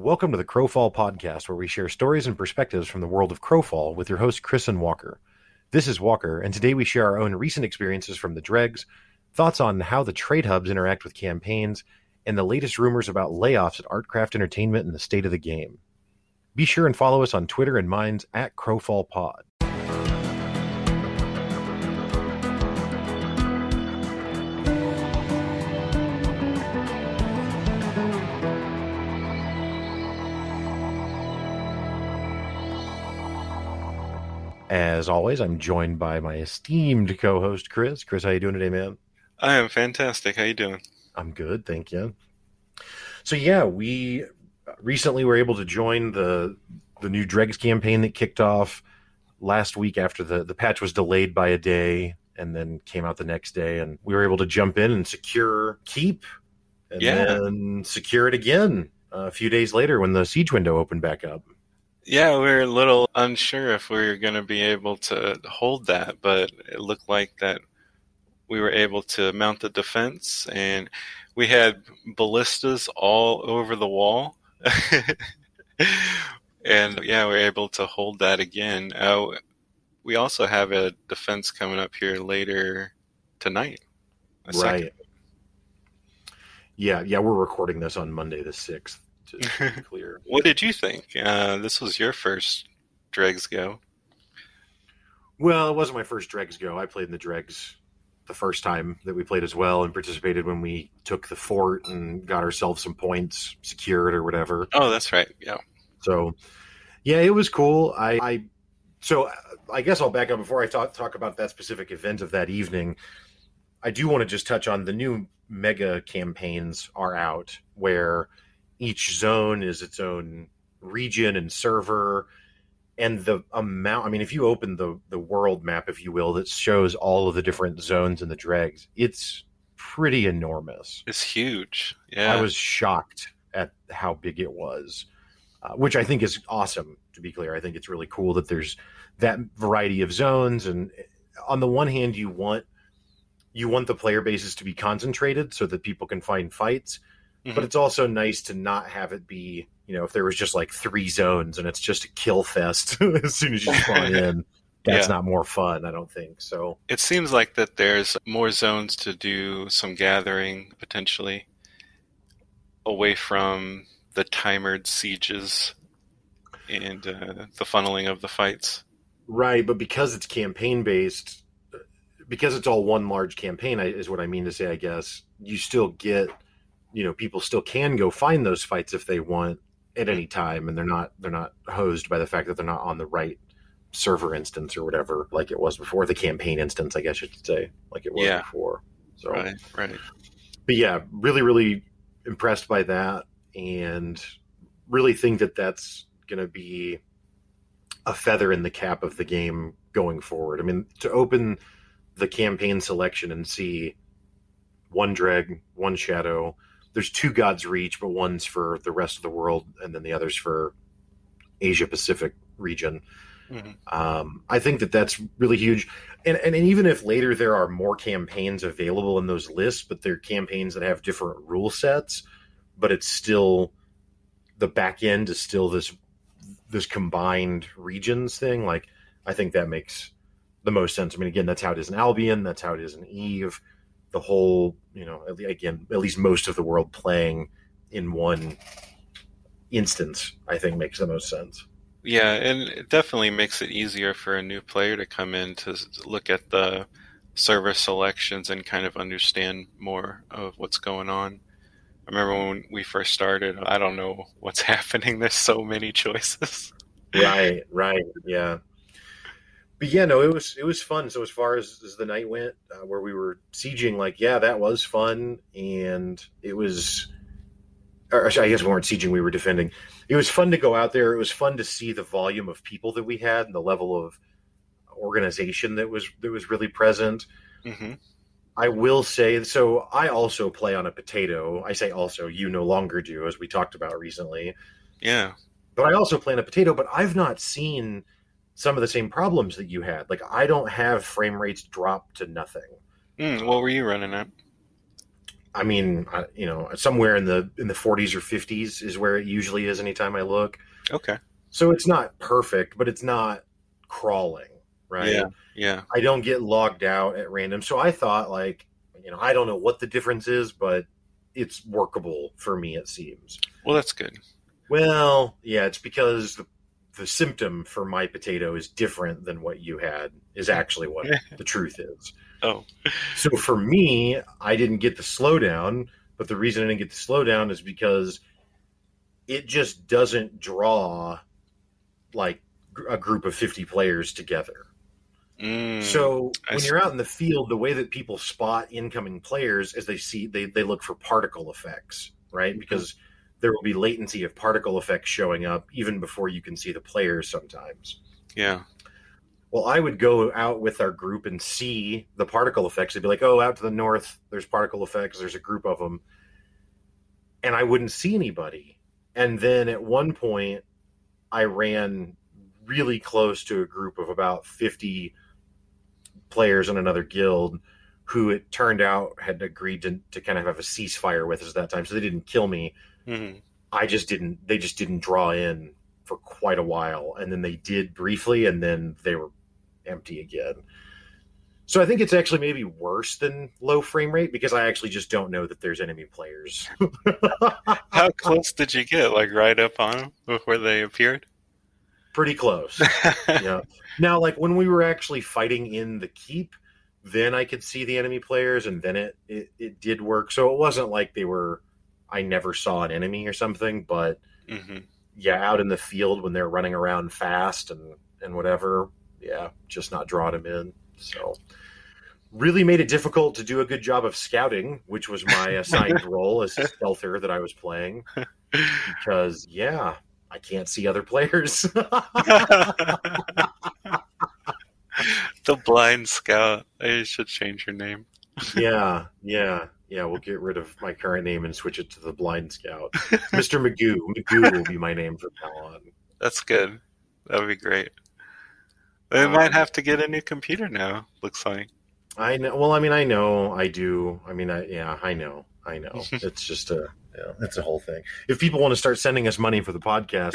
Welcome to the Crowfall podcast, where we share stories and perspectives from the world of Crowfall with your host, Chris and Walker. This is Walker, and today we share our own recent experiences from the Dregs, thoughts on how the trade hubs interact with campaigns, and the latest rumors about layoffs at ArtCraft Entertainment and the state of the game. Be sure and follow us on Twitter and Minds at Crowfall Pod. As always, I'm joined by my esteemed co-host Chris. Chris, how you doing today, man? I am fantastic. How you doing? I'm good, thank you. So yeah, we recently were able to join the the new Dregs campaign that kicked off last week after the the patch was delayed by a day and then came out the next day and we were able to jump in and secure keep and Yeah. then secure it again uh, a few days later when the siege window opened back up. Yeah, we are a little unsure if we were going to be able to hold that, but it looked like that we were able to mount the defense, and we had ballistas all over the wall. and yeah, we were able to hold that again. Uh, we also have a defense coming up here later tonight. A second. Right. Yeah, yeah, we're recording this on Monday the sixth. To be clear. What did you think? Uh, this was your first Dregs go. Well, it wasn't my first Dregs go. I played in the Dregs the first time that we played as well and participated when we took the fort and got ourselves some points secured or whatever. Oh, that's right. Yeah. So, yeah, it was cool. I, I so uh, I guess I'll back up before I talk talk about that specific event of that evening. I do want to just touch on the new mega campaigns are out where each zone is its own region and server and the amount i mean if you open the the world map if you will that shows all of the different zones and the dregs it's pretty enormous It's huge. Yeah. I was shocked at how big it was, uh, which I think is awesome. To be clear, I think it's really cool that there's that variety of zones. And on the one hand, you want you want the player bases to be concentrated so that people can find fights, but Mhm. it's also nice to not have it be you know if there was just like three zones and it's just a kill fest as soon as you spawn in. That's Yeah. not more fun, I don't think. So It seems like that there's more zones to do some gathering potentially away from the timered sieges and uh, the funneling of the fights. Right, but because it's campaign based, because it's all one large campaign, is what I mean to say. I guess you still get, you know, people still can go find those fights if they want at any time, and they're not they're not hosed by the fact that they're not on the right server instance or whatever, like it was before the campaign instance. I guess you should say, like it was Yeah. before. So, Right, right. but yeah, really, really impressed by that, and really think that that's going to be a feather in the cap of the game going forward. I mean, to open the campaign selection and see one dreg, one shadow. There's two God's Reach, but one's for the rest of the world, and then the other's for Asia Pacific region. Mhm. Um, I think that that's really huge. And, and and even if later there are more campaigns available in those lists, but they're campaigns that have different rule sets, but it's still the back end is still this this combined regions thing. Like I think that makes the most sense. I mean, again, that's how it is in Albion. That's how it is in Eve. The whole, you know, again, at least most of the world playing in one instance, I think makes the most sense. Yeah, and it definitely makes it easier for a new player to come in to look at the server selections and kind of understand more of what's going on. I remember when we first started, I don't know what's happening. There's so many choices. right right yeah but yeah no it was it was fun so as far as, as the night went uh, where we were sieging like yeah that was fun and it was or i guess we weren't sieging we were defending it was fun to go out there it was fun to see the volume of people that we had and the level of organization that was that was really present hmm I will say so. I also play on a potato. I say also, you no longer do, as we talked about recently. Yeah. But I also play on a potato. But I've not seen some of the same problems that you had. Like I don't have frame rates drop to nothing. Mm, what were you running at? I mean, I, you know, somewhere in the in the 40s or 50s is where it usually is. Anytime I look, Okay. so it's not perfect, but it's not crawling, right? Yeah. Yeah. I don't get logged out at random. So I thought, like, you know, I don't know what the difference is, but it's workable for me. It seems. Well, that's good. Well, yeah, it's because the, the symptom for my potato is different than what you had. Is actually what the truth is. Oh. So for me, I didn't get the slowdown, but the reason I didn't get the slowdown is because it just doesn't draw like a group of 50 players together. Mm, So when you're out in the field, the way that people spot incoming players is they see they, they look for particle effects, right? Because there will be latency of particle effects showing up even before you can see the players sometimes. yeah. Well, I would go out with our group and see the particle effects. They'd be like, "Oh, out to the north, there's particle effects. There's a group of them," and I wouldn't see anybody. And then at one point, I ran really close to a group of about fifty players in another guild, who it turned out had agreed to, to kind of have a ceasefire with us at that time. So they didn't kill me. Mhm. I just didn't. They just didn't draw in for quite a while, and then they did briefly, and then they were empty again. So I think it's actually maybe worse than low frame rate because I actually just don't know that there's enemy players. How close did you get? Like right up on them before they appeared? Pretty close. yeah. Now, like when we were actually fighting in the keep, then I could see the enemy players, and then it it, it did work. So it wasn't like they were. I never saw an enemy or something, but hmm yeah, out in the field when they're running around fast and and whatever, yeah, just not drawing them in. So really made it difficult to do a good job of scouting, which was my assigned role as a stealther that I was playing. Because yeah, I can't see other players. the blind scout. I should change your name. yeah, yeah, yeah. We'll get rid of my current name and switch it to the Blind Scout. Mr. Magoo. Magoo will be my name from now on. That's good. That would be great. They Um, might have to get a new computer now. Looks like. I know. Well, I mean, I know. I do. I mean, I, yeah, I know. I know. It's just a, yeah, it's a whole thing. If people want to start sending us money for the podcast,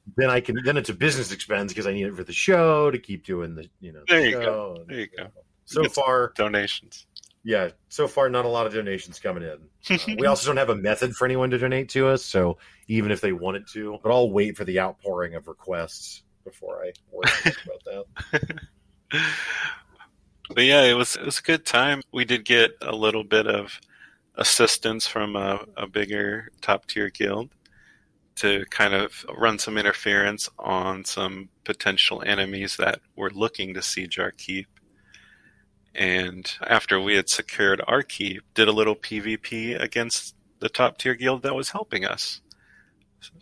then I can. Then it's a business expense because I need it for the show to keep doing the, you know. the There you show go. There you go. So It's- far, Donations. Yeah. So far, not a lot of donations coming in. Uh, we also don't have a method for anyone to donate to us, so even if they wanted to, but I'll wait for the outpouring of requests before I worry about that. But yeah, it was it was a good time. We did get a little bit of assistance from a, a bigger top tier guild to kind of run some interference on some potential enemies that were looking to siege our keep. And after we had secured our keep, did a little PvP against the top tier guild that was helping us.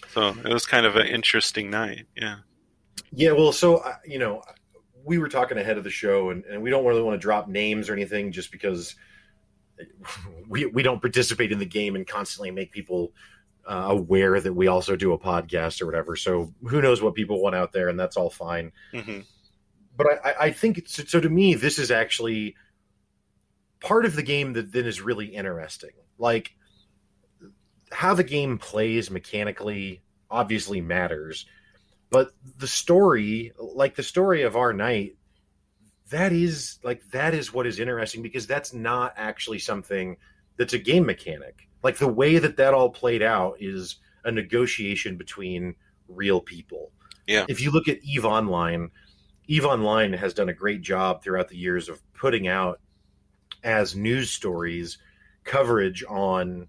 So it was kind of an interesting night. Yeah. Yeah, well, so uh, you know, we were talking ahead of the show, and, and we don't really want to drop names or anything, just because we we don't participate in the game and constantly make people uh, aware that we also do a podcast or whatever. So who knows what people want out there, and that's all fine. hmm But I, I- think so, so. To me, this is actually part of the game that then is really interesting. Like how the game plays mechanically obviously matters but the story like the story of our night that is like that is what is interesting because that's not actually something that's a game mechanic like the way that that all played out is a negotiation between real people Yeah. if you look at eve online eve online has done a great job throughout the years of putting out as news stories coverage on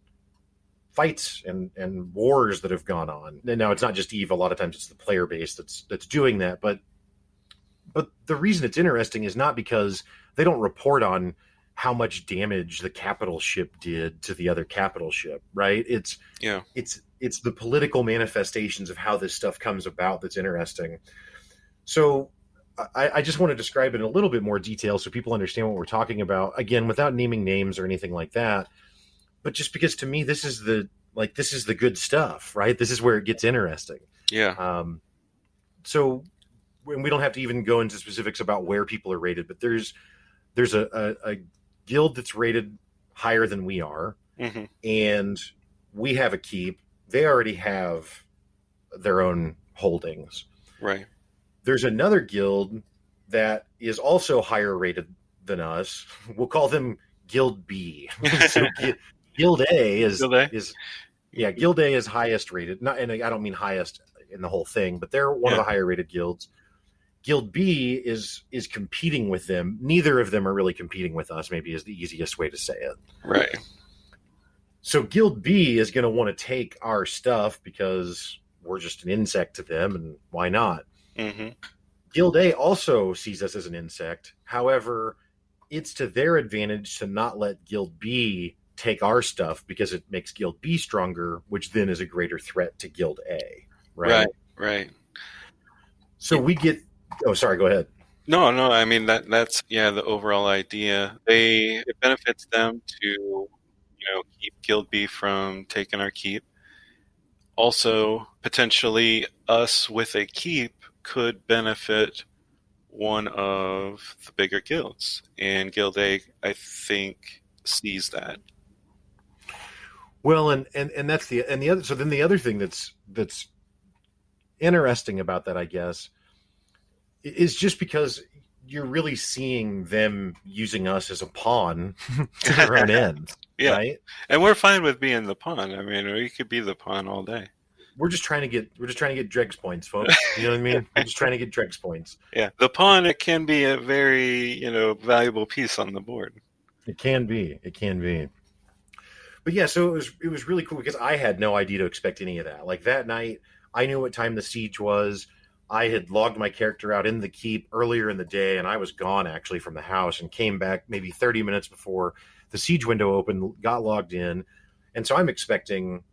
fights and and wars that have gone on. And now it's not just Eve. A lot of times it's the player base that's that's doing that. But but the reason it's interesting is not because they don't report on how much damage the capital ship did to the other capital ship, right? It's Yeah. it's it's the political manifestations of how this stuff comes about that's interesting. So I, I just want to describe it in a little bit more detail so people understand what we're talking about. Again, without naming names or anything like that but just because to me this is the like this is the good stuff right this is where it gets interesting Yeah. um so and we don't have to even go into specifics about where people are rated but there's there's a, a, a guild that's rated higher than we are, hmm and we have a keep. They already have their own holdings. Right. There's another guild that is also higher rated than us. We'll call them Guild B. so Gui- Guild A is Guild A? is yeah, Guild A is highest rated. Not and I don't mean highest in the whole thing, but they're one of the higher rated guilds. Guild B is is competing with them. Neither of them are really competing with us. Maybe is the easiest way to say it. Right. So Guild B is going to want to take our stuff because we're just an insect to them, and why not? Hmm Guild A also sees us as an insect. However, it's to their advantage to not let Guild B take our stuff because it makes Guild B stronger, which then is a greater threat to Guild A. Right. Right. Right. So we get. Oh, sorry. Go ahead. No, no. I mean that that's yeah the overall idea. They it benefits them to you know keep Guild B from taking our keep. Also, potentially us with a keep could benefit one of the bigger guilds, and Guild A, I think, sees that. Well, and and and that's the and the other. So then the other thing that's that's interesting about that, I guess, is just because you're really seeing them using us as a pawn to their own ends, Yeah. right? And we're fine with being the pawn. I mean, we could be the pawn all day. We're just trying to get we're just trying to get dregs points, folks. You know what I mean? We're just trying to get dregs points. Yeah, the pawn it can be a very you know valuable piece on the board. It can be. It can be. But yeah, so it was it was really cool because I had no idea to expect any of that. Like that night, I knew what time the siege was. I had logged my character out in the keep earlier in the day, and I was gone actually from the house and came back maybe 30 minutes before the siege window opened, got logged in. And so I'm expecting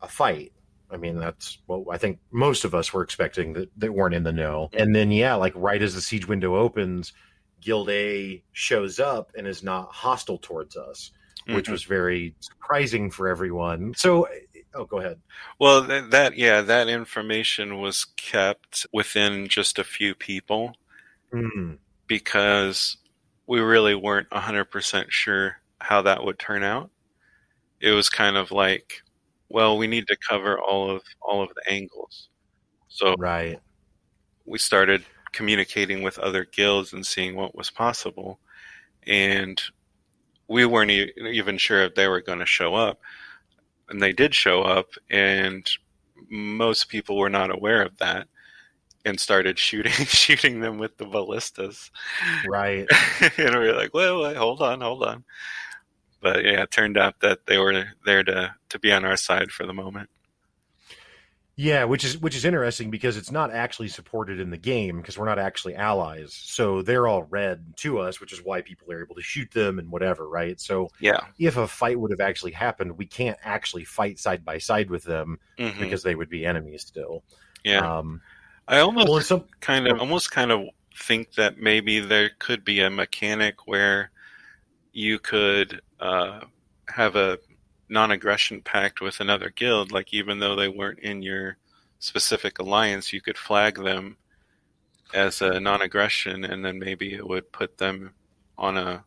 a fight. I mean, that's what I think most of us were expecting that, that weren't in the know. And then, yeah, like right as the siege window opens, Guild A shows up and is not hostile towards us, which Mhm. was very surprising for everyone. So, oh, go ahead. well that, that yeah that information was kept within just a few people Mm, because we really weren't 100% sure how that would turn out. It was kind of like, well, we need to cover all of all of the angles. So right. we started communicating with other guilds and seeing what was possible. And we weren't e- even sure if they were going to show up. And they did show up, and most people were not aware of that and started shooting shooting them with the ballistas. Right. and we were like, well, wait, hold on, hold on. But yeah, it turned out that they were there to, to be on our side for the moment. Yeah, which is which is interesting because it's not actually supported in the game because we're not actually allies. So they're all red to us, which is why people are able to shoot them and whatever, right? So Yeah. if a fight would have actually happened, we can't actually fight side by side with them hmm because they would be enemies still. Yeah. Um, I almost well, some kind of almost kind of think that maybe there could be a mechanic where you could uh, have a non-aggression pact with another guild like even though they weren't in your specific alliance you could flag them as a non-aggression and then maybe it would put them on a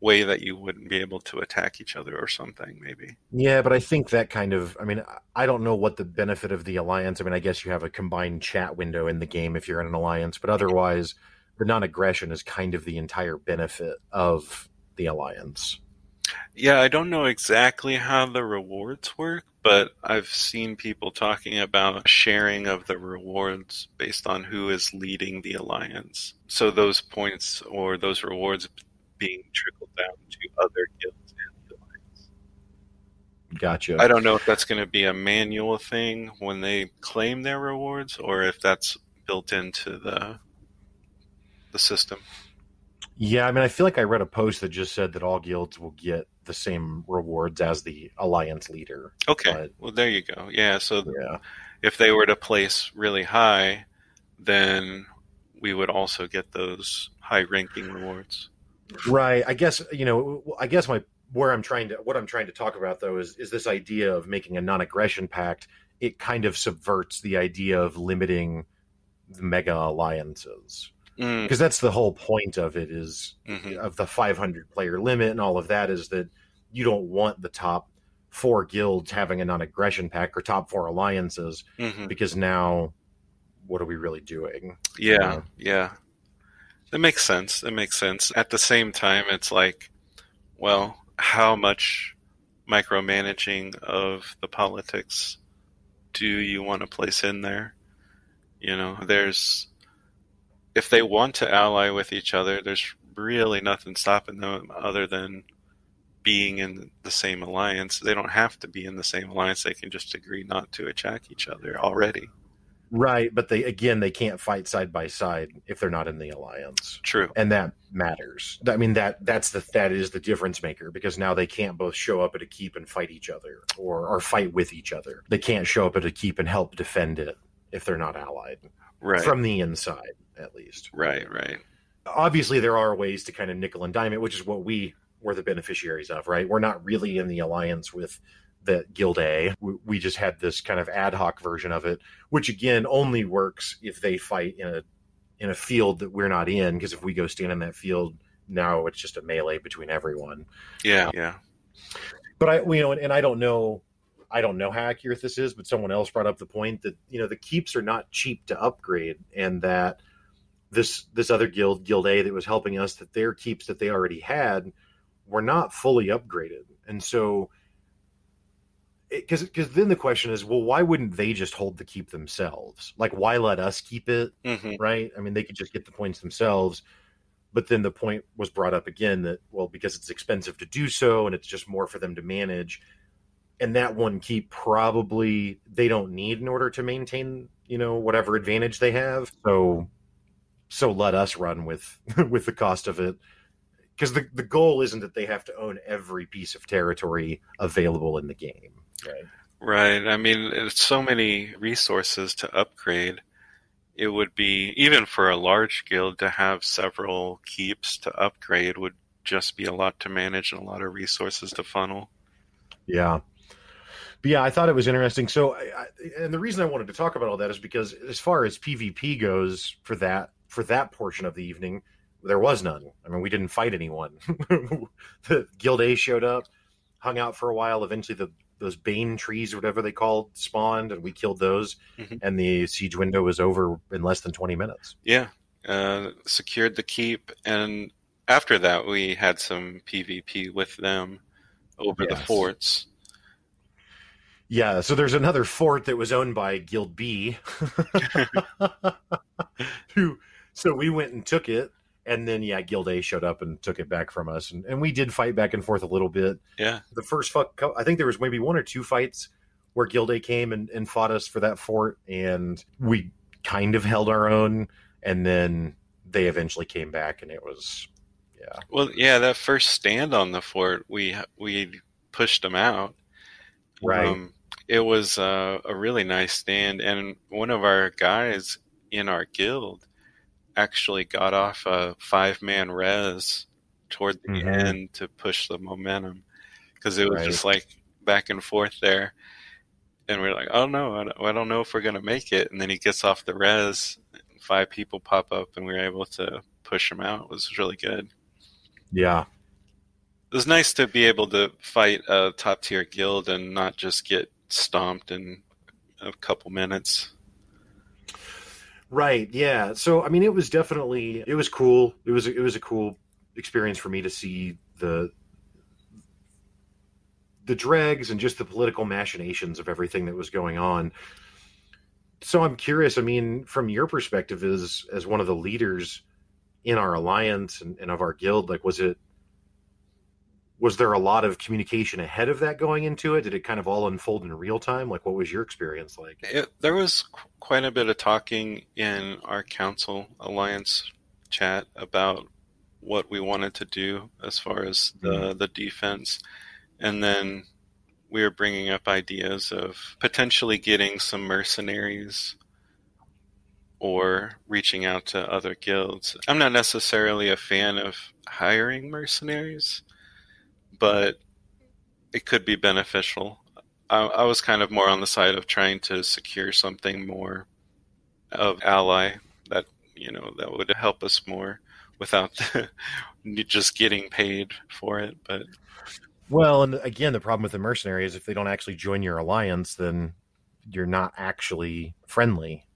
way that you wouldn't be able to attack each other or something maybe Yeah, but I think that kind of, I mean, I don't know what the benefit of the alliance. I mean, I guess you have a combined chat window in the game if you're in an alliance, but otherwise, the non aggression is kind of the entire benefit of the alliance. Yeah, I don't know exactly how the rewards work, but I've seen people talking about sharing of the rewards based on who is leading the alliance. So those points or those rewards being trickled down to other guilds and the alliance. Gotcha. I don't know if that's going to be a manual thing when they claim their rewards or if that's built into the the system. Yeah, I mean, I feel like I read a post that just said that all guilds will get the same rewards as the alliance leader. Okay. But- Well, there you go. Yeah, so Yeah. if they were to place really high, then we would also get those high ranking rewards. Right. I guess you know. I guess my where I'm trying to what I'm trying to talk about though is is this idea of making a non-aggression pact. It kind of subverts the idea of limiting the mega alliances Mm, because that's the whole point of it is mhm. of the 500 player limit and all of that is that you don't want the top four guilds having a non-aggression pact or top four alliances hmm because now what are we really doing? Yeah, Yeah. yeah. That makes sense. That makes sense. At the same time, it's like, well, how much micromanaging of the politics do you want to place in there? You know, there's, if they want to ally with each other, there's really nothing stopping them other than being in the same alliance. They don't have to be in the same alliance. They can just agree not to attack each other already. Right, but they again they can't fight side by side if they're not in the alliance. True. And that matters. I mean that that's the that is the difference maker because now they can't both show up at a keep and fight each other or or fight with each other. They can't show up at a keep and help defend it if they're not allied Right. from the inside at least. right, right. Obviously there are ways to kind of nickel and dime it, which is what we were the beneficiaries of, right? We're not really in the alliance with the Guild A. We, we just had this kind of ad hoc version of it, which again only works if they fight in a in a field that we're not in. Because if we go stand in that field, now it's just a melee between everyone. Yeah, yeah. But I, you know, and, and I don't know, I don't know how accurate this is, but someone else brought up the point that you know the keeps are not cheap to upgrade, and that this this other guild, Guild A, that was helping us, that their keeps that they already had were not fully upgraded, and so because because then the question is, well, why wouldn't they just hold the keep themselves? Like, why let us keep it? hmm right? I mean, they could just get the points themselves. But then the point was brought up again that, well, because it's expensive to do so and it's just more for them to manage. And that one keep probably they don't need in order to maintain, you know, whatever advantage they have. So, so let us run with with the cost of it. Because the, the goal isn't that they have to own every piece of territory available in the game, right? Right. I mean, it's so many resources to upgrade. It would be, even for a large guild, to have several keeps to upgrade would just be a lot to manage and a lot of resources to funnel. Yeah. But yeah, I thought it was interesting. So, I, I, and the reason I wanted to talk about all that is because as far as PvP goes for that for that portion of the evening, there was none. I mean, we didn't fight anyone. the Guild A showed up, hung out for a while. Eventually, the those Bane trees or whatever they called spawned, and we killed those. Mhm. And the siege window was over in less than twenty minutes. Yeah. Uh, secured the keep. And after that, we had some PvP with them over the forts. Yeah, so there's another fort that was owned by Guild B. Who so we went and took it and then yeah, Guild A showed up and took it back from us and, and we did fight back and forth a little bit. Yeah. The first fuck I think there was maybe one or two fights where Guild A came and, and fought us for that fort and we kind of held our own and then they eventually came back and it was yeah. Well, yeah, that first stand on the fort, we we pushed them out. Right. Um, it was uh, a really nice stand, and one of our guys in our guild actually got off a five man res toward the Mhm. end to push the momentum because it was Right. just like back and forth there. And we are like, oh no, I don't, I don't know if we're going to make it. And then he gets off the res, five people pop up, and we were able to push him out. It was really good. Yeah. It was nice to be able to fight a top tier guild and not just get stomped in a couple minutes. Right. Yeah. So I mean, it was definitely it was cool. It was it was a cool experience for me to see the the dregs and just the political machinations of everything that was going on. So I'm curious. I mean, from your perspective, as as one of the leaders in our alliance and, and of our guild, like was it was there a lot of communication ahead of that going into it? Did it kind of all unfold in real time? Like, what was your experience like? It, there was qu- quite a bit of talking in our council alliance chat about what we wanted to do as far as the mm-hmm. the defense, and then we were bringing up ideas of potentially getting some mercenaries or reaching out to other guilds. I'm not necessarily a fan of hiring mercenaries, but it could be beneficial. I, I was kind of more on the side of trying to secure something more of ally that you know that would help us more without the, just getting paid for it. But Well, and again, the problem with the mercenary is if they don't actually join your alliance, then you're not actually friendly.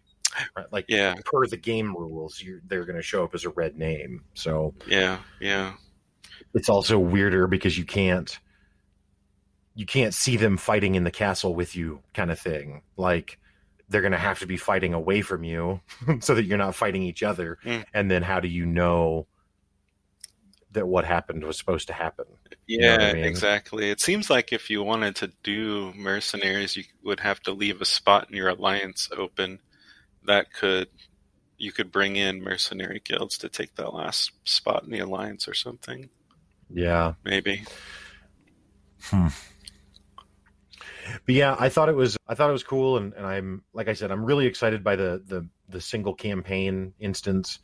Right? Like Yeah, per the game rules, they're going to show up as a red name. So yeah, yeah, it's also weirder because you can't you can't see them fighting in the castle with you kind of thing. Like they're going to have to be fighting away from you so that you're not fighting each other. Mm. And then how do you know that what happened was supposed to happen? You know yeah, I mean? exactly. It seems like if you wanted to do mercenaries, you would have to leave a spot in your alliance open that could you could bring in mercenary guilds to take that last spot in the alliance or something. Yeah. Maybe. Hmm. but yeah, I thought it was I thought it was cool, and, and I'm like I said, I'm really excited by the the the single campaign instance.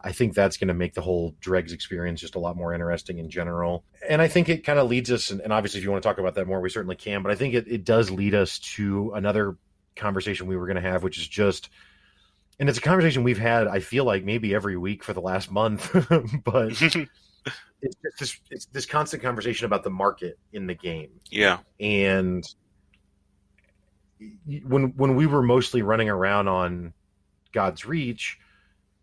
I think that's going to make the whole dregs experience just a lot more interesting in general. And I think it kind of leads us, and, and obviously, if you want to talk about that more, we certainly can. But I think it, it does lead us to another conversation we were going to have, which is just, and it's a conversation we've had. I feel like maybe every week for the last month, but it's just this it's this constant conversation about the market in the game yeah. and when when we were mostly running around on God's Reach,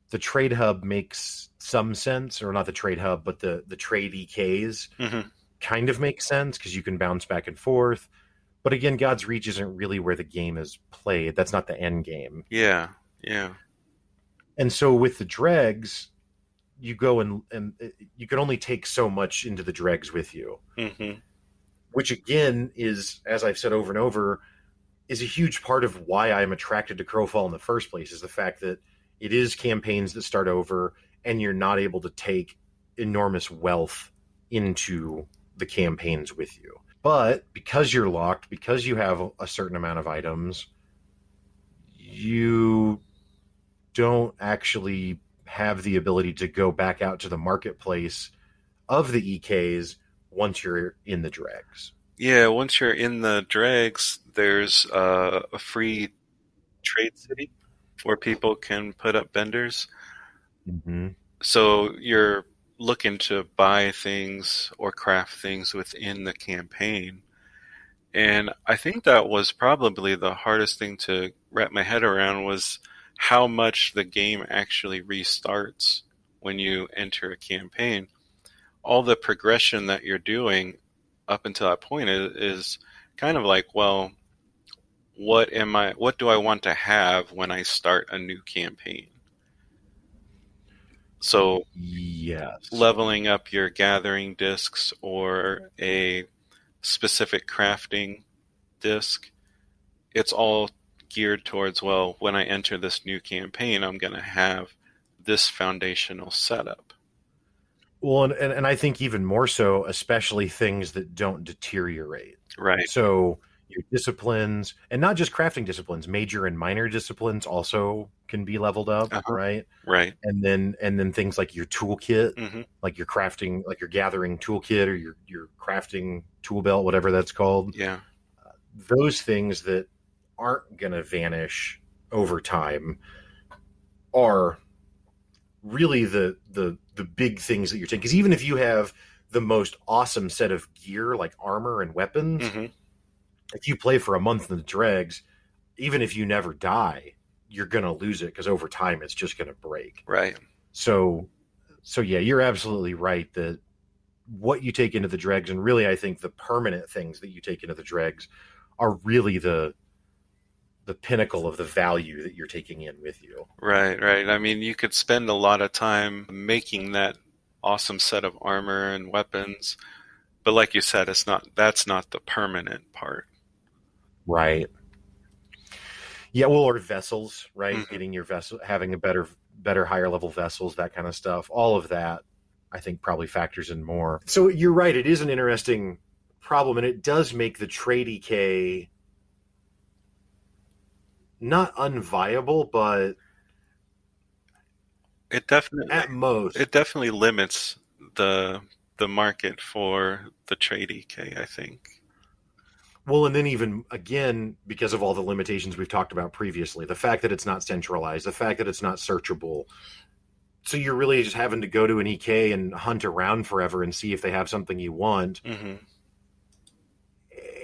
the trade hub makes some sense, or not the trade hub, but the the trade EKs hmm kind of make sense because you can bounce back and forth. But again, God's Reach isn't really where the game is played. That's not the end game. Yeah. Yeah. And so with the dregs, you go and and uh, you can only take so much into the dregs with you. hmm which again is, as I've said over and over, is a huge part of why I'm attracted to Crowfall in the first place. Is the fact that it is campaigns that start over, and you're not able to take enormous wealth into the campaigns with you. But because you're locked, because you have a certain amount of items, you don't actually have the ability to go back out to the marketplace of the EKs once you're in the dregs. Yeah. Once you're in the dregs, there's uh, a free trade city where people can put up vendors. Mm-hmm. So you're looking to buy things or craft things within the campaign. And I think that was probably the hardest thing to wrap my head around was how much the game actually restarts when you enter a campaign. All the progression that you're doing up until that point is, is kind of like, well, what am I what do I want to have when I start a new campaign? So Yes. leveling up your gathering discs or a specific crafting disc, it's all geared towards, well, when I enter this new campaign, I'm going to have this foundational setup. Well, and, and, and I think even more so, especially things that don't deteriorate. Right. So your disciplines, and not just crafting disciplines, major and minor disciplines also can be leveled up, Uh-huh. right? Right. And then and then things like your toolkit, hmm like your crafting, like your gathering toolkit or your your crafting tool belt, whatever that's called. Yeah. those things that aren't going to vanish over time are really the the the big things that you're taking. Because even if you have the most awesome set of gear like armor and weapons hmm if you play for a month in the dregs even if you never die you're going to lose it because over time it's just going to break. Right. so so yeah you're absolutely right that what you take into the dregs and really i think the permanent things that you take into the dregs are really the the pinnacle of the value that you're taking in with you Right. Right. I mean, you could spend a lot of time making that awesome set of armor and weapons, but like you said, it's not. That's not the permanent part. right yeah well or vessels right Mhm. getting your vessel having a better better higher level vessels that kind of stuff all of that i think probably factors in more so you're right it is an interesting problem and it does make the trade ek not unviable but It definitely. at most It definitely limits the the market for the trade EK. I think. well and then even again because of all the limitations we've talked about previously the fact that it's not centralized the fact that it's not searchable so you're really just having to go to an ek and hunt around forever and see if they have something you want hmm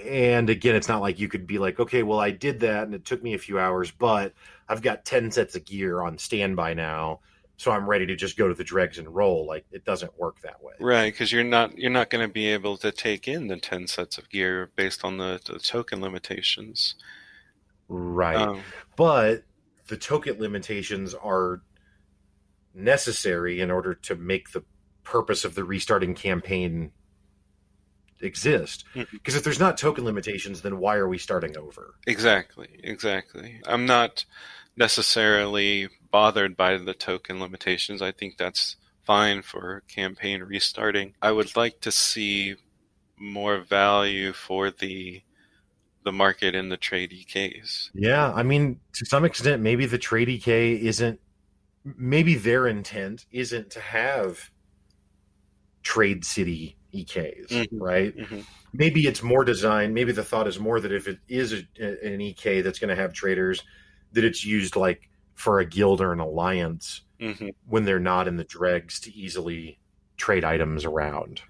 and again, it's not like you could be like, okay, well, I did that and it took me a few hours, but I've got 10 sets of gear on standby now. So I'm ready to just go to the dregs and roll. Like it doesn't work that way. Right, because you're not you're not going to be able to take in the ten sets of gear based on the, the token limitations. Right, um, but the token limitations are necessary in order to make the purpose of the restarting campaign exist. Because mm-hmm. if there's not token limitations, then why are we starting over? Exactly, exactly. I'm not necessarily bothered by the token limitations. I think that's fine for campaign restarting. I would like to see more value for the the market in the trade EKs. Yeah, I mean to some extent maybe the trade EK isn't maybe their intent isn't to have trade city EKs, mm-hmm. right? Mm-hmm. Maybe it's more designed. Maybe the thought is more that if it is a, an EK that's going to have traders, that it's used like for a guild or an alliance mm-hmm. when they're not in the dregs to easily trade items around.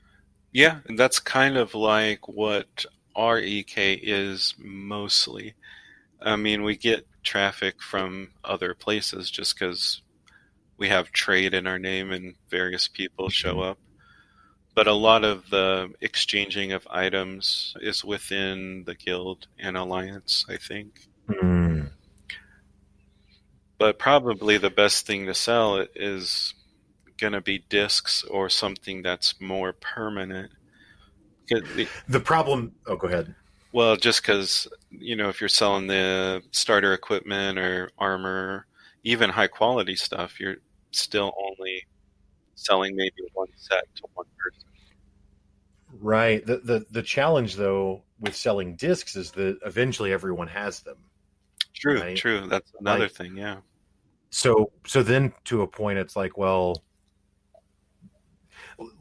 Yeah, that's kind of like what our EK is mostly. I mean, we get traffic from other places just because we have trade in our name and various people show mm-hmm. up but a lot of the exchanging of items is within the guild and alliance, I think. Mm. But probably the best thing to sell is going to be discs or something that's more permanent. The, the problem. Oh, go ahead. Well, just because you know, if you're selling the starter equipment or armor, even high quality stuff, you're still only selling maybe one set to one person. Right. The the the challenge though with selling discs is that eventually everyone has them. True, right? true. That's another like, thing, yeah. So so then to a point it's like, well,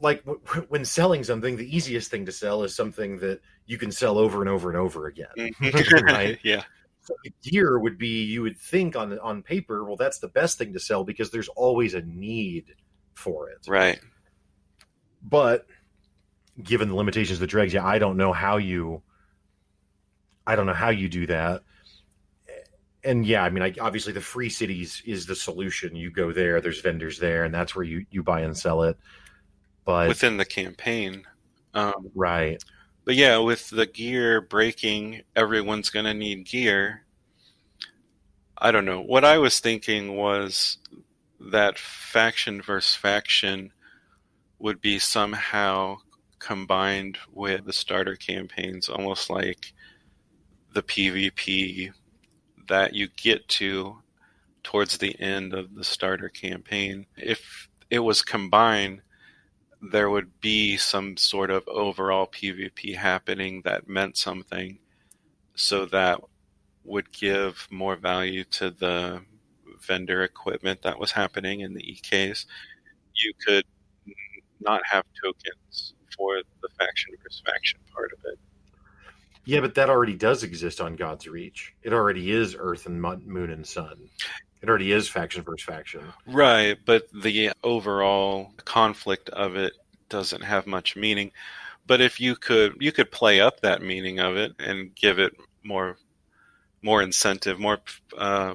like w- when selling something, the easiest thing to sell is something that you can sell over and over and over again. Mm-hmm. right? yeah. So gear would be you would think on on paper, well, that's the best thing to sell because there's always a need for it. Right. But given the limitations of the dregs, yeah, I don't know how you, I don't know how you do that. And yeah, I mean, I, obviously the free cities is the solution. You go there, there's vendors there, and that's where you you buy and sell it. But within the campaign, um, right? But yeah, with the gear breaking, everyone's going to need gear. I don't know. What I was thinking was that faction versus faction would be somehow combined with the starter campaigns, almost like the PvP that you get to towards the end of the starter campaign. If it was combined, there would be some sort of overall PvP happening that meant something, so that would give more value to the vendor equipment that was happening in the EKs. You could not have tokens for the faction versus faction part of it. Yeah, but that already does exist on God's Reach. It already is Earth and Moon and Sun. It already is faction versus faction. Right, but the overall conflict of it doesn't have much meaning. But if you could you could play up that meaning of it and give it more more incentive, more uh,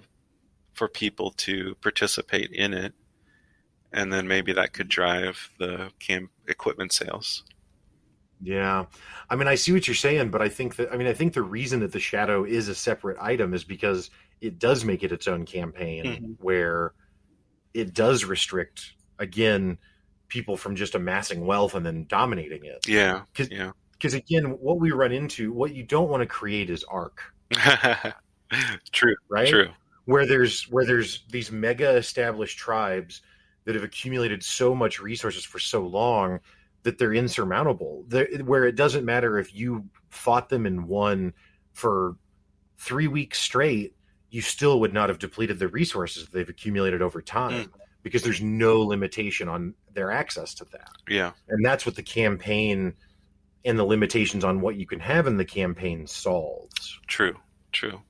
for people to participate in it, and then maybe that could drive the camp equipment sales. Yeah. I mean, I see what you're saying, but I think that, I mean, I think the reason that the shadow is a separate item is because it does make it its own campaign mm-hmm. where it does restrict, again, people from just amassing wealth and then dominating it. Yeah. Cause, yeah. Because again, what we run into, what you don't want to create is ARK. true. Right. True. Where there's where there's these mega established tribes that have accumulated so much resources for so long that they're insurmountable. They're, where it doesn't matter if you fought them and won for three weeks straight, you still would not have depleted the resources that they've accumulated over time mm. because there's no limitation on their access to that. Yeah. And that's what the campaign and the limitations on what you can have in the campaign solves. True, true.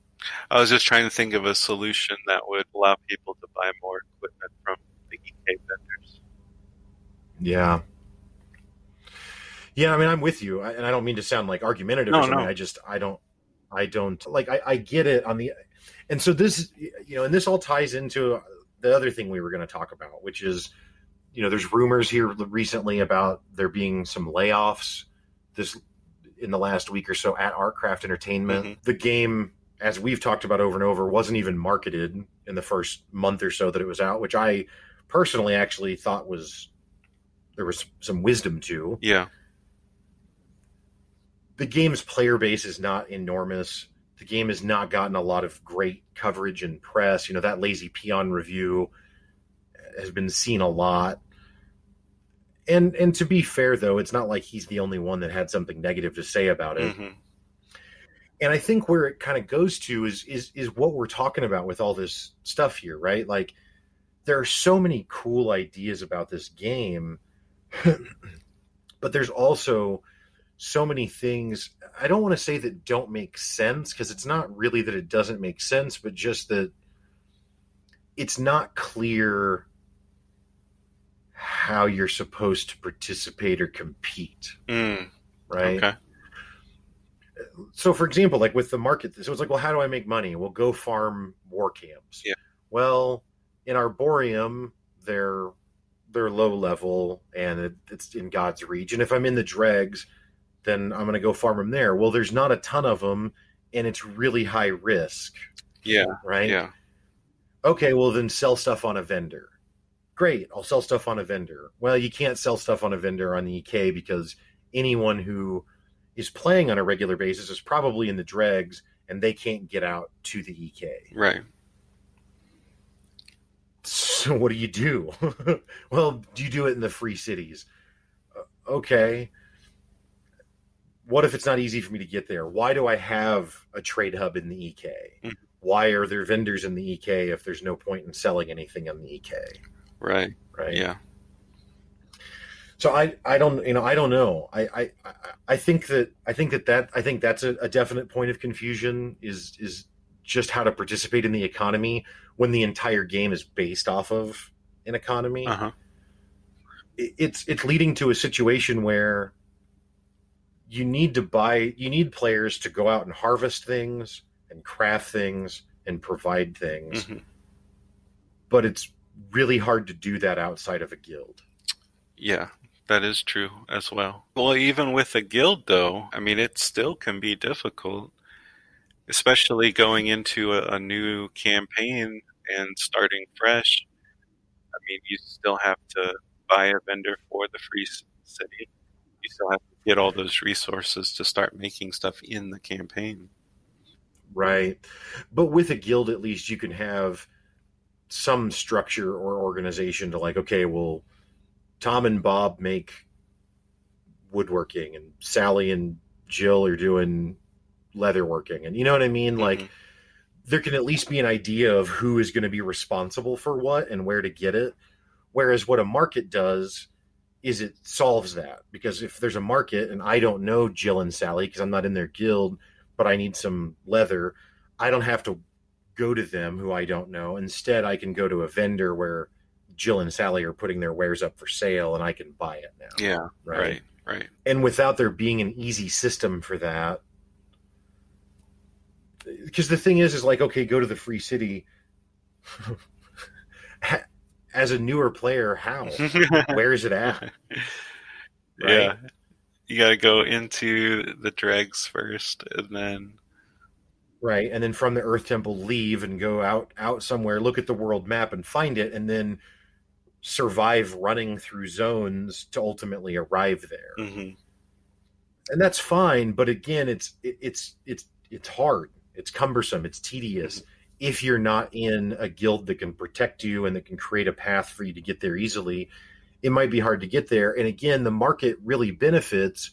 I was just trying to think of a solution that would allow people to buy more equipment from the EK vendors. Yeah. Yeah, I mean, I'm with you, and I don't mean to sound like argumentative No, or something. no. I just, I don't, I don't like. I, I get it on the, and so this, you know, and this all ties into the other thing we were going to talk about, which is, you know, there's rumors here recently about there being some layoffs this in the last week or so at ArtCraft Entertainment. Mhm. The game, as we've talked about over and over, wasn't even marketed in the first month or so that it was out, which I personally actually thought was there was some wisdom to Yeah. the game's player base is not enormous. The game has not gotten a lot of great coverage and press. You know, that LazyPeon review has been seen a lot. And and to be fair though, it's not like he's the only one that had something negative to say about it. hmm And I think where it kind of goes to is is is what we're talking about with all this stuff here, right? Like there are so many cool ideas about this game, but there's also so many things. I don't want to say that don't make sense because it's not really that it doesn't make sense, but just that it's not clear how you're supposed to participate or compete, Mm, right? okay. So for example like with the market so it's like well how do i make money? Well go farm war camps. Yeah. well in arboreum they're they're low level and it, it's in god's reach. And if i'm in the dregs then i'm going to go farm them there. Well there's not a ton of them and it's really high risk. Yeah. right? Yeah. okay well then sell stuff on a vendor. Great i'll sell stuff on a vendor. Well you can't sell stuff on a vendor on the ek because anyone who is playing on a regular basis is probably in the dregs and they can't get out to the ek Right. so what do you do well do you do it in the free cities Uh, okay what if it's not easy for me to get there why do i have a trade hub in the ek Mhm. why are there vendors in the ek if there's no point in selling anything on the ek Right. right Yeah. So i i don't you know i don't know. I i I- think that i think that that i think that's a, a definite point of confusion is is just how to participate in the economy when the entire game is based off of an economy. Uh huh. it- it's it's leading to a situation where you need to buy you need players to go out and harvest things and craft things and provide things. Hmm but it's really hard to do that outside of a guild. Yeah, that is true as well. Well, even with a guild, though, I mean, it still can be difficult, especially going into a, a new campaign and starting fresh. I mean, you still have to buy a vendor for the free city. You still have to get all those resources to start making stuff in the campaign. right but with a guild at least you can have some structure or organization to like okay well tom and bob make woodworking and sally and jill are doing leatherworking and you know what i mean like Mhm. there can at least be an idea of who is going to be responsible for what and where to get it. Whereas what a market does is it solves that because if there's a market and I don't know Jill and Sally because I'm not in their guild, but I need some leather, I don't have to go to them who I don't know. Instead, I can go to a vendor where Jill and Sally are putting their wares up for sale and I can buy it now. yeah, right, right. and without there being an easy system for that because the thing is is like okay go to the free city as a newer player how where is it at Yeah. You got to go into the dregs first and then right and then from the earth temple leave and go out out somewhere look at the world map and find it and then survive running through zones to ultimately arrive there. Mhm, and that's fine but again it's it, it's it's it's hard. It's cumbersome. It's tedious. If you're not in a guild that can protect you and that can create a path for you to get there easily it might be hard to get there. And again the market really benefits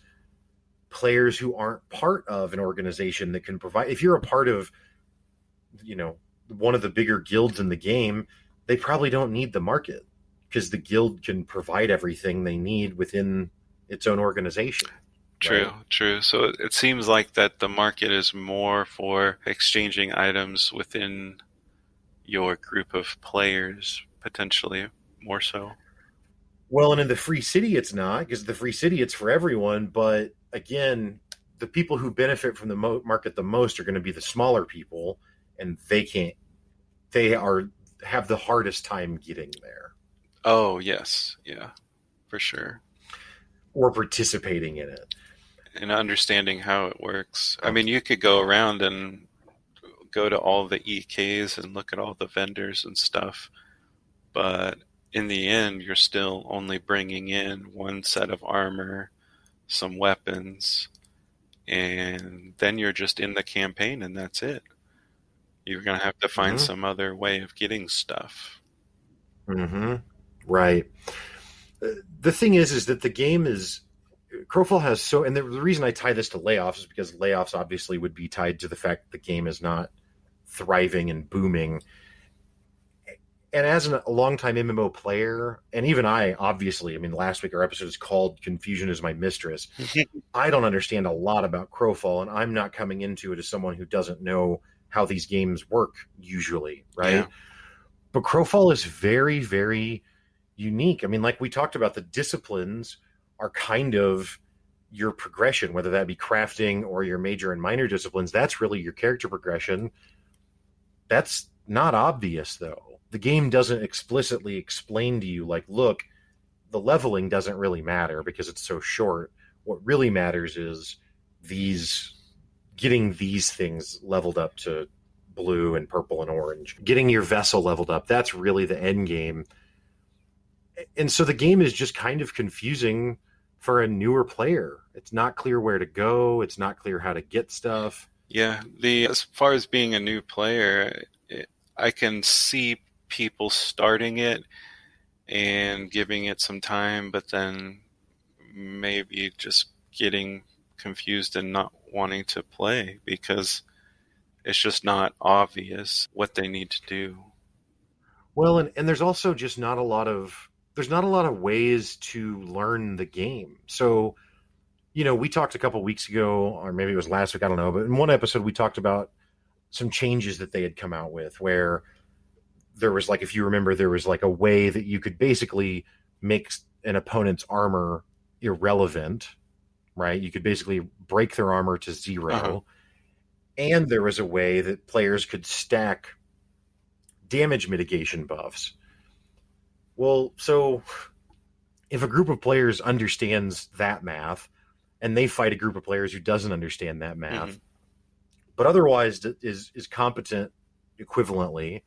players who aren't part of an organization that can provide if you're a part of you know one of the bigger guilds in the game they probably don't need the market because the guild can provide everything they need within its own organization True, Right. true. So it, it seems like that the market is more for exchanging items within your group of players, potentially more so. Well, and in the free city, it's not because the free city, it's for everyone. But again, the people who benefit from the mo- market the most are going to be the smaller people, and they can't. They are have the hardest time getting there. Oh yes, yeah, for sure. Or participating in it and understanding how it works. I mean, you could go around and go to all the EKs and look at all the vendors and stuff, but in the end, you're still only bringing in one set of armor, some weapons, and then you're just in the campaign and that's it. You're going to have to find mm-hmm. some other way of getting stuff. hmm Right. Uh, the thing is, is that the game is Crowfall has so, and the, the, reason I tie this to layoffs is because layoffs obviously would be tied to the fact the game is not thriving and booming. And as an, a longtime MMO player, and even I, obviously, I mean, last week our episode is called "Confusion is My Mistress." I don't understand a lot about Crowfall, and I'm not coming into it as someone who doesn't know how these games work usually, right? Yeah. But Crowfall is very, very unique. I mean, like we talked about, the disciplines are kind of your progression, whether that be crafting or your major and minor disciplines. That's really your character progression. That's not obvious, though. The game doesn't explicitly explain to you, like, look, the leveling doesn't really matter because it's so short. What really matters is these getting these things leveled up to blue and purple and orange, getting your vessel leveled up. That's really the end game. And so the game is just kind of confusing for a newer player. It's not clear where to go. It's not clear how to get stuff. Yeah, the as far as being a new player, it, I can see people starting it and giving it some time, but then maybe just getting confused and not wanting to play because it's just not obvious what they need to do. Well, and, and there's also just not a lot of there's not a lot of ways to learn the game. So, you know, we talked a couple weeks ago, or maybe it was last week, I don't know, but in one episode we talked about some changes that they had come out with where there was like if you remember there was like a way that you could basically make an opponent's armor irrelevant, right? You could basically break their armor to 0 uh-huh. And there was a way that players could stack damage mitigation buffs well, so if a group of players understands that math and they fight a group of players who doesn't understand that math, mm-hmm. but otherwise is is competent equivalently,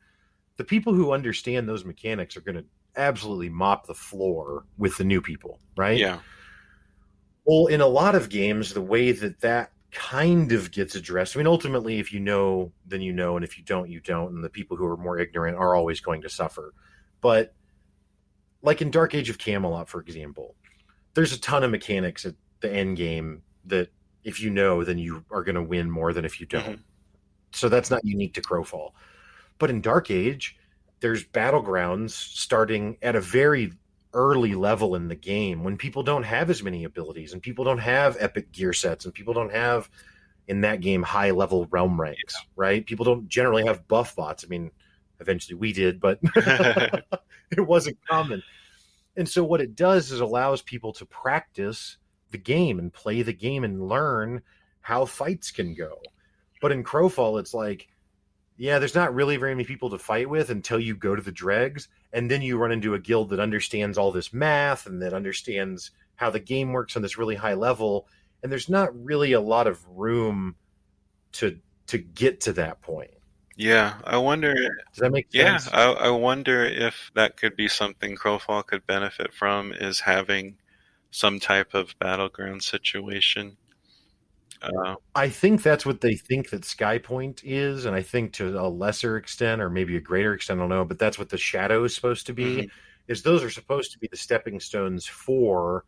the people who understand those mechanics are going to absolutely mop the floor with the new people, right? Yeah. Well, in a lot of games, the way that that kind of gets addressed. I mean, ultimately, if you know, then you know, and if you don't, you don't. And the people who are more ignorant are always going to suffer. But like in Dark Age of Camelot, for example, there's a ton of mechanics at the end game that if you know, then you are going to win more than if you don't. Mm-hmm. So that's not unique to Crowfall. But in Dark Age, there's battlegrounds starting at a very early level in the game when people don't have as many abilities and people don't have epic gear sets and people don't have in that game high level realm ranks, yeah. right? People don't generally have buff bots. I mean, eventually we did, but it wasn't common. And so what it does is allows people to practice the game and play the game and learn how fights can go. But in Crowfall, it's like, yeah, there's not really very many people to fight with until you go to the dregs, and then you run into a guild that understands all this math and that understands how the game works on this really high level. And there's not really a lot of room to to get to that point. Yeah, I wonder. Does that make sense? Yeah, I, I wonder if that could be something Crowfall could benefit from is having some type of battleground situation. Uh, I think that's what they think that Skypoint is, and I think to a lesser extent, or maybe a greater extent, I don't know, but that's what the shadow is supposed to be. Mm-hmm. Is those are supposed to be the stepping stones for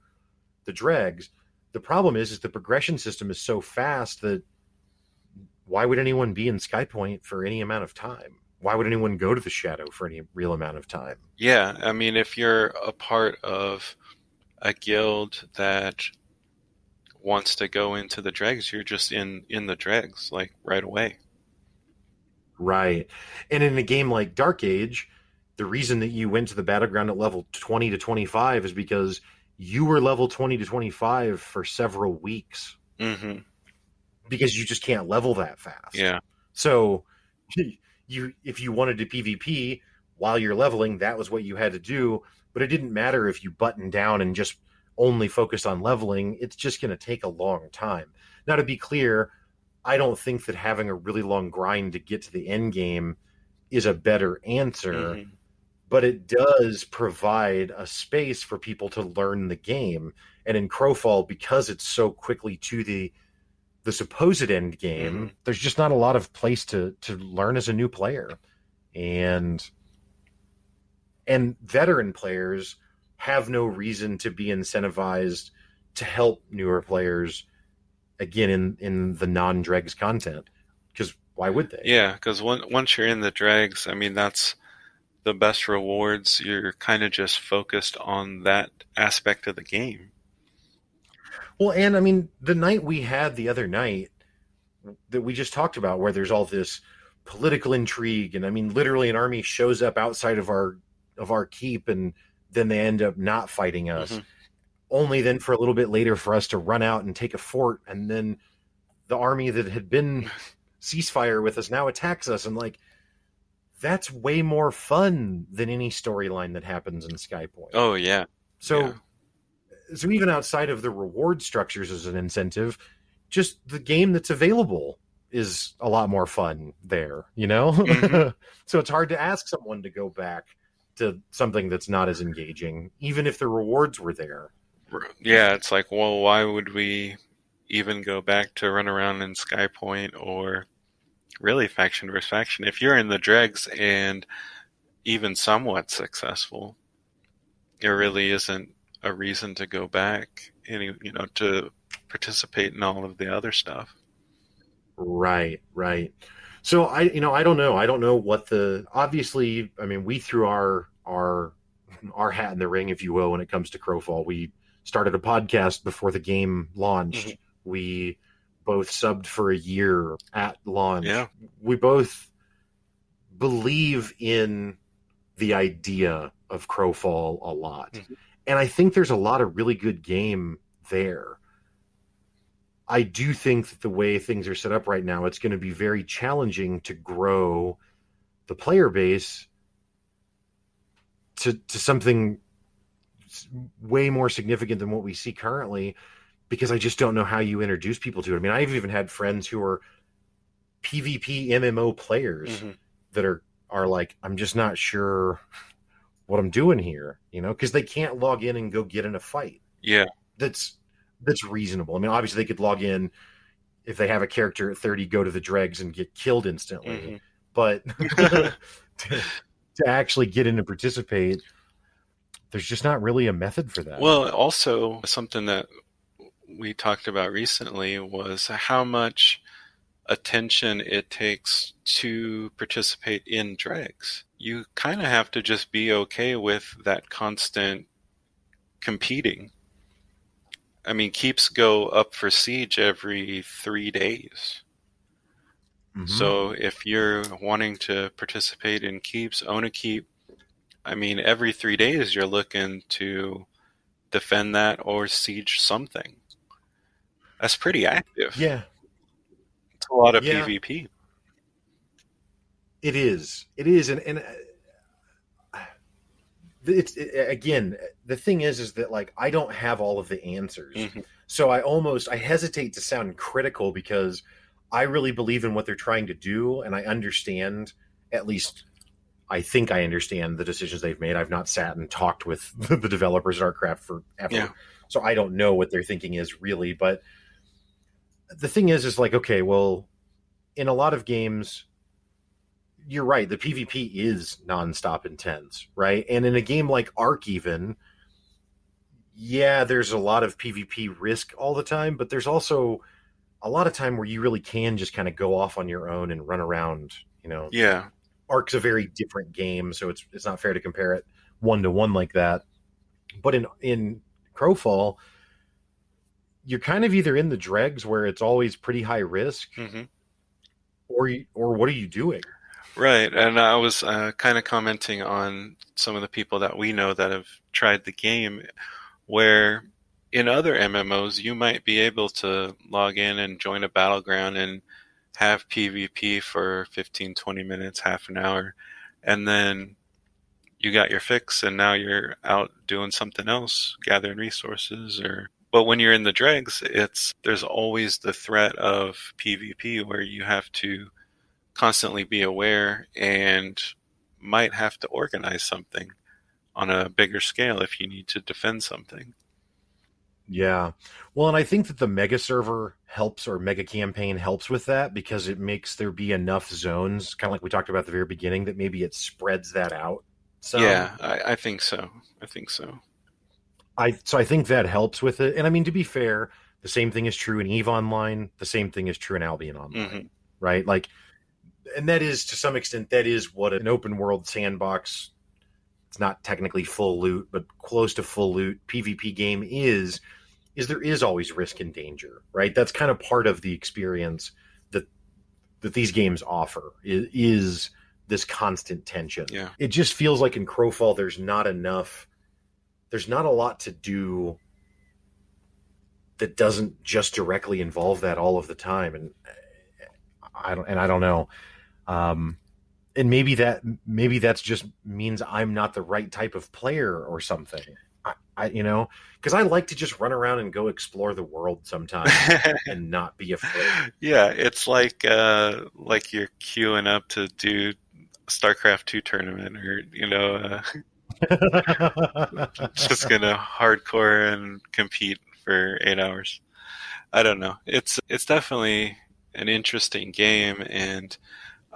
the dregs. The problem is, is the progression system is so fast that why would anyone be in Skypoint for any amount of time? Why would anyone go to the shadow for any real amount of time? Yeah, I mean, if you're a part of a guild that wants to go into the dregs, you're just in in the dregs like right away. Right. And in a game like Dark Age, the reason that you went to the battleground at level 20 to 25 is because you were level 20 to 25 for several weeks hmm because you just can't level that fast. Yeah. So you if you wanted to PvP while you're leveling, that was what you had to do, but it didn't matter if you buttoned down and just only focused on leveling, it's just going to take a long time. Now to be clear, I don't think that having a really long grind to get to the end game is a better answer, Mhm. but it does provide a space for people to learn the game. And in Crowfall, because it's so quickly to the the supposed end game, Mhm. there's just not a lot of place to to learn as a new player. And and veteran players have no reason to be incentivized to help newer players again in in the non-dregs content because why would they Yeah, because once you're in the dregs, I mean, that's the best rewards. You're kind of just focused on that aspect of the game. Well and i mean the night we had the other night that we just talked about where there's all this political intrigue and i mean literally an army shows up outside of our of our keep and then they end up not fighting us Mhm. only then for a little bit later for us to run out and take a fort and then the army that had been ceasefire with us now attacks us and like that's way more fun than any storyline that happens in Skypoint. Oh, yeah. so yeah. So even outside of the reward structures as an incentive, just the game that's available is a lot more fun there, you know? Mhm. so it's hard to ask someone to go back to something that's not as engaging, even if the rewards were there. Yeah, it's like, well, why would we even go back to run around in Skypoint or really faction versus faction? If you're in the dregs and even somewhat successful, there really isn't a reason to go back any you know to participate in all of the other stuff. Right, right. So I, you know, I don't know. I don't know what the obviously. I mean, we threw our our our hat in the ring, if you will, when it comes to Crowfall. We started a podcast before the game launched. Mhm. We both subbed for a year at launch. Yeah. We both believe in the idea of Crowfall a lot. Mhm. And I think there's a lot of really good game there. I do think that the way things are set up right now, it's going to be very challenging to grow the player base to to something way more significant than what we see currently because I just don't know how you introduce people to it. I mean, I've even had friends who are PvP MMO players Mhm. that are are like I'm just not sure what I'm doing here, you know, because they can't log in and go get in a fight Yeah. that's that's reasonable. I mean, obviously they could log in if they have a character at 30, go to the dregs and get killed instantly. Mhm. But to, to actually get in and participate, there's just not really a method for that. Well, also something that we talked about recently was how much attention it takes to participate in dregs. You kind of have to just be okay with that constant competing. I mean, keeps go up for siege every three days. Mhm. So if you're wanting to participate in keeps, own a keep, I mean, every three days you're looking to defend that or siege something. That's pretty active. yeah, It's a lot of Yeah. PvP. It is. It is, and and uh, it's it, again the thing is is that like I don't have all of the answers. Mhm. So I almost I hesitate to sound critical because I really believe in what they're trying to do and I understand at least I think I understand the decisions they've made. I've not sat and talked with the developers at Artcraft forever. Yeah. So I don't know what their thinking is really, but the thing is is like okay, well in a lot of games you're right, the PvP is nonstop intense, right? And in a game like Ark even yeah, there's a lot of PvP risk all the time, but there's also a lot of time where you really can just kind of go off on your own and run around. You know, Yeah. Ark's a very different game, so it's it's not fair to compare it one to one like that. But in in Crowfall, you're kind of either in the dregs where it's always pretty high risk, hmm or you, or what are you doing? Right, and I was uh, kind of commenting on some of the people that we know that have tried the game, where in other MMOs you might be able to log in and join a battleground and have PvP for 15, 20 minutes, half an hour, and then you got your fix and now you're out doing something else, gathering resources or but when you're in the dregs, it's there's always the threat of PvP where you have to constantly be aware and might have to organize something on a bigger scale if you need to defend something. Yeah. Well, and I think that the mega server helps or mega campaign helps with that because it makes there be enough zones, kind of like we talked about at the very beginning, that maybe it spreads that out. So Yeah, I, I think so. I think so. I so I think that helps with it. And I mean to be fair, the same thing is true in Eve Online, the same thing is true in Albion Online. Mm-hmm. Right? Like and that is to some extent that is what an open world sandbox it's not technically full loot, but close to full loot PvP game is is there is always risk and danger, right? That's kind of part of the experience that that these games offer is, is this constant tension. Yeah. It just feels like in Crowfall there's not enough there's not a lot to do that doesn't just directly involve that all of the time and I don't and I don't know um and maybe that maybe that's just means I'm not the right type of player or something I, I you know because I like to just run around and go explore the world sometimes and not be afraid. Yeah, it's like uh, like you're queuing up to do StarCraft two tournament, or you know, uh, just gonna hardcore and compete for eight hours. I don't know. It's it's definitely an interesting game, and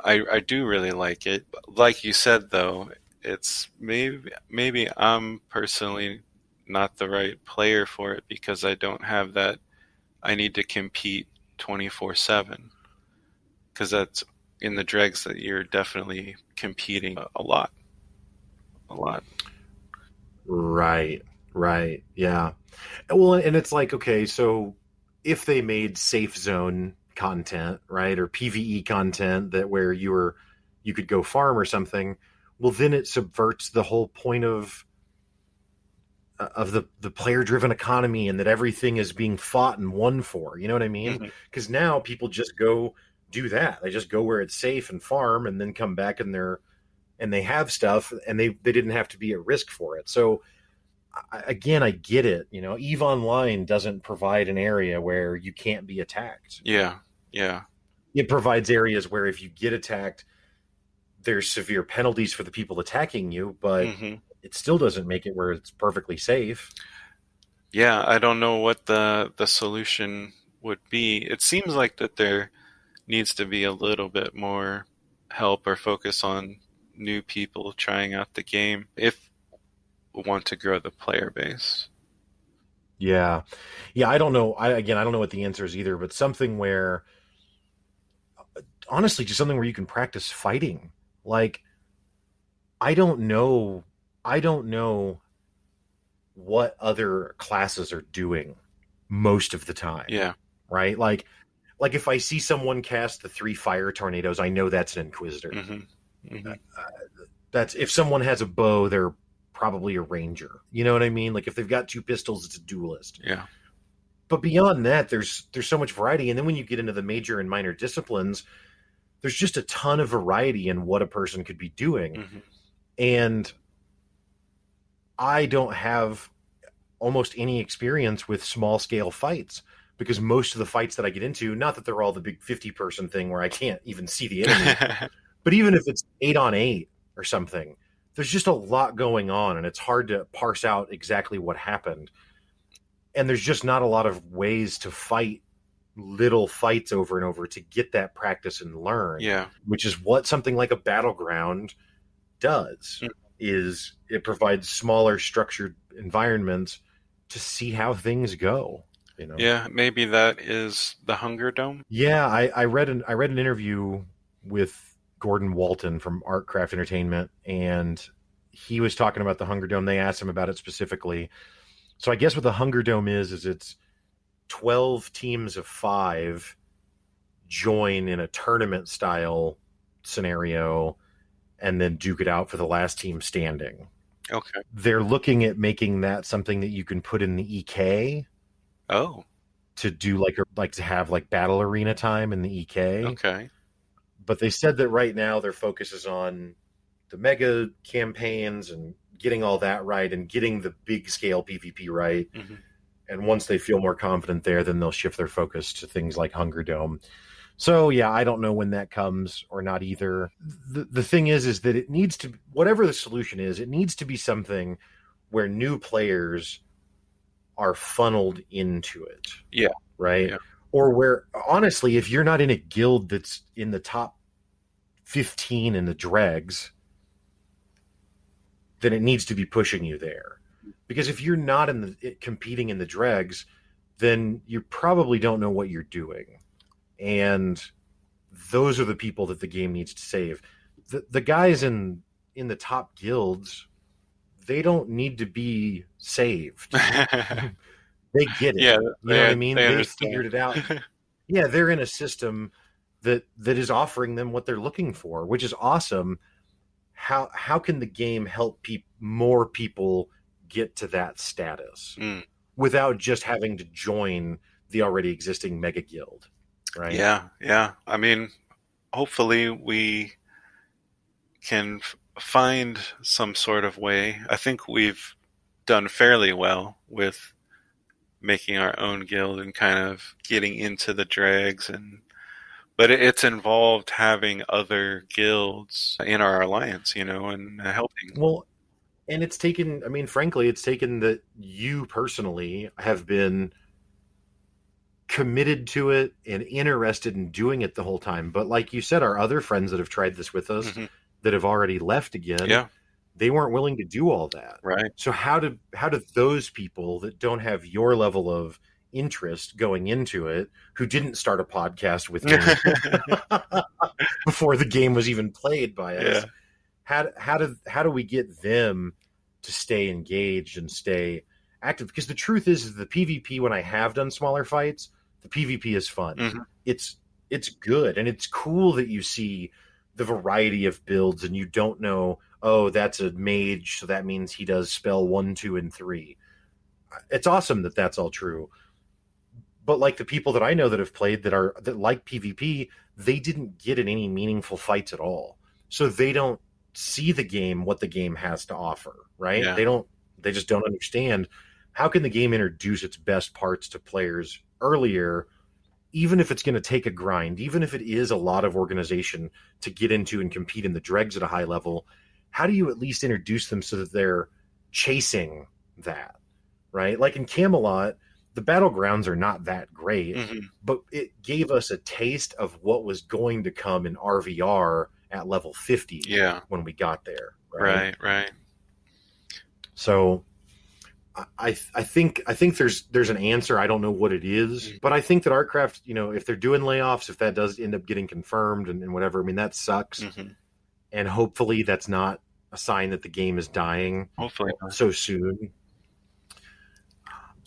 I I do really like it. Like you said, though, it's maybe maybe I'm personally not the right player for it because I don't have that. I need to compete twenty four seven because that's in the dregs that you're definitely competing a lot, a lot. Right, right, yeah. Well, and it's like okay, so if they made safe zone content, right, or PVE content that where you were you could go farm or something, well, then it subverts the whole point of of the the player driven economy and that everything is being fought and won for. You know what I mean? Because mm-hmm. now people just go do that. They just go where it's safe and farm, and then come back and they're and they have stuff, and they they didn't have to be at risk for it. So I, again, I get it. You know, Eve Online doesn't provide an area where you can't be attacked. Yeah, yeah. It provides areas where if you get attacked, there's severe penalties for the people attacking you, but mm-hmm. it still doesn't make it where it's perfectly safe. Yeah, I don't know what the the solution would be. It seems like that there needs to be a little bit more help or focus on new people trying out the game if we want to grow the player base. Yeah. Yeah, I don't know. I again, I don't know what the answer is either, but something where honestly just something where you can practice fighting. Like I don't know I don't know what other classes are doing most of the time. Yeah. Right? Like like if I see someone cast the three fire tornadoes, I know that's an inquisitor. Mm-hmm. Mm-hmm. Uh, that's if someone has a bow, they're probably a ranger. You know what I mean? Like if they've got two pistols, it's a duelist. Yeah. But beyond that, there's there's so much variety, and then when you get into the major and minor disciplines, there's just a ton of variety in what a person could be doing, mm-hmm. and I don't have almost any experience with small scale fights because most of the fights that I get into, not that they're all the big 50 person thing where I can't even see the enemy, but even if it's eight on eight or something, there's just a lot going on and it's hard to parse out exactly what happened. And there's just not a lot of ways to fight little fights over and over to get that practice and learn. Yeah. Which is what something like a battleground does. Mm. Is it provides smaller structured environments to see how things go. You know? Yeah, maybe that is the Hunger Dome. Yeah, I, I read an I read an interview with Gordon Walton from Artcraft Entertainment, and he was talking about the Hunger Dome. They asked him about it specifically. So I guess what the Hunger Dome is is it's twelve teams of five join in a tournament style scenario and then duke it out for the last team standing. Okay. They're looking at making that something that you can put in the EK Oh, to do like a, like to have like battle arena time in the EK. okay. But they said that right now their focus is on the mega campaigns and getting all that right and getting the big scale PvP right. Mhm. And once they feel more confident there, then they'll shift their focus to things like Hunger Dome. So yeah, I don't know when that comes or not either. The the thing is is that it needs to whatever the solution is, it needs to be something where new players are funneled into it. Yeah. Right? Yeah. Or where honestly, if you're not in a guild that's in the top 15 in the dregs, then it needs to be pushing you there. Because if you're not in the it- competing in the dregs, then you probably don't know what you're doing. And those are the people that the game needs to save. The the guys in in the top guilds, they don't need to be saved. They get it. yeah, you know what I mean? They They, figured it out. yeah, they're in a system that that is offering them what they're looking for, which is awesome. How how can the game help peop more people get to that status Mm. without just having to join the already existing mega guild? Right? Yeah, yeah. I mean, hopefully we can f- find some sort of way. I think we've done fairly well with making our own guild and kind of getting into the dregs and but it's involved having other guilds in our alliance, you know, and helping. Well, and it's taken. I mean, frankly, it's taken that you personally have been committed to it and interested in doing it the whole time. But like you said, our other friends that have tried this with us Mhm. that have already left again, Yeah, they weren't willing to do all that. right. So how do how do those people that don't have your level of interest going into it, who didn't start a podcast with me before the game was even played by us, Yeah. how how do how do we get them to stay engaged and stay active? Because the truth is, is the PvP when I have done smaller fights, the PvP is fun. Mhm. It's it's good and it's cool that you see the variety of builds and you don't know oh that's a mage so that means he does spell one two and three it's awesome that that's all true but like the people that i know that have played that are that like pvp they didn't get in any meaningful fights at all so they don't see the game what the game has to offer right Yeah. they don't they just don't understand how can the game introduce its best parts to players earlier even if it's going to take a grind even if it is a lot of organization to get into and compete in the dregs at a high level how do you at least introduce them so that they're chasing that right like in camelot the battlegrounds are not that great Mhm. but it gave us a taste of what was going to come in rvr at level 50 Yeah, when we got there right, right. so I I think I think there's there's an answer. I don't know what it is, Mm. but I think that Artcraft, you know, if they're doing layoffs, if that does end up getting confirmed and, and whatever, I mean that sucks. hmm And hopefully that's not a sign that the game is dying Hopefully not. so soon.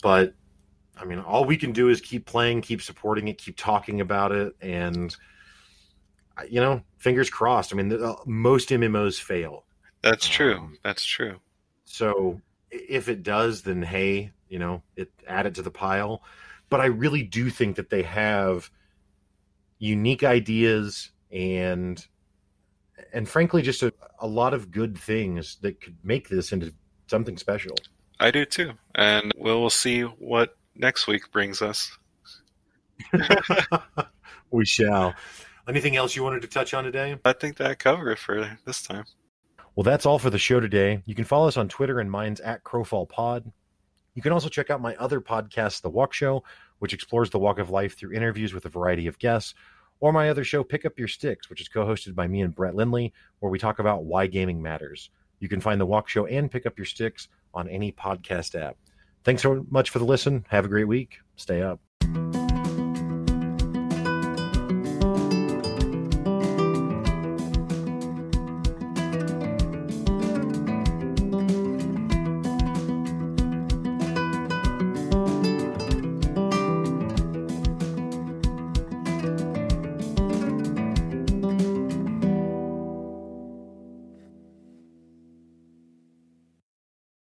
But I mean, all we can do is keep playing, keep supporting it, keep talking about it, and you know, fingers crossed. I mean, the, uh, most MMOs fail. That's true. Um, That's true. So if it does, then hey, you know, it add it to the pile. But I really do think that they have unique ideas and and frankly just a, a lot of good things that could make this into something special. I do too. And we'll see what next week brings us. we shall. Anything else you wanted to touch on today? I think that covered it for this time. Well, that's all for the show today. You can follow us on Twitter and Minds at Crowfall Pod. You can also check out my other podcast, The Walk Show, which explores the walk of life through interviews with a variety of guests, or my other show, Pick Up Your Sticks, which is co hosted by me and Brett Lindley, where we talk about why gaming matters. You can find The Walk Show and Pick Up Your Sticks on any podcast app. Thanks so much for the listen. Have a great week. Stay up.